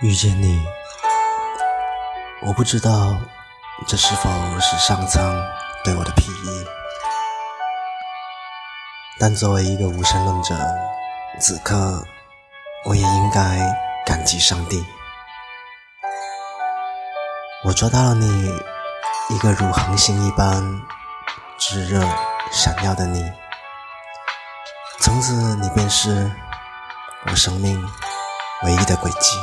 遇见你我不知道这是否是上苍对我的批议。但作为一个无神论者此刻我也应该感激上帝。我抓到了你一个如恒星一般炙热闪耀的你从此你便是我生命唯一的轨迹。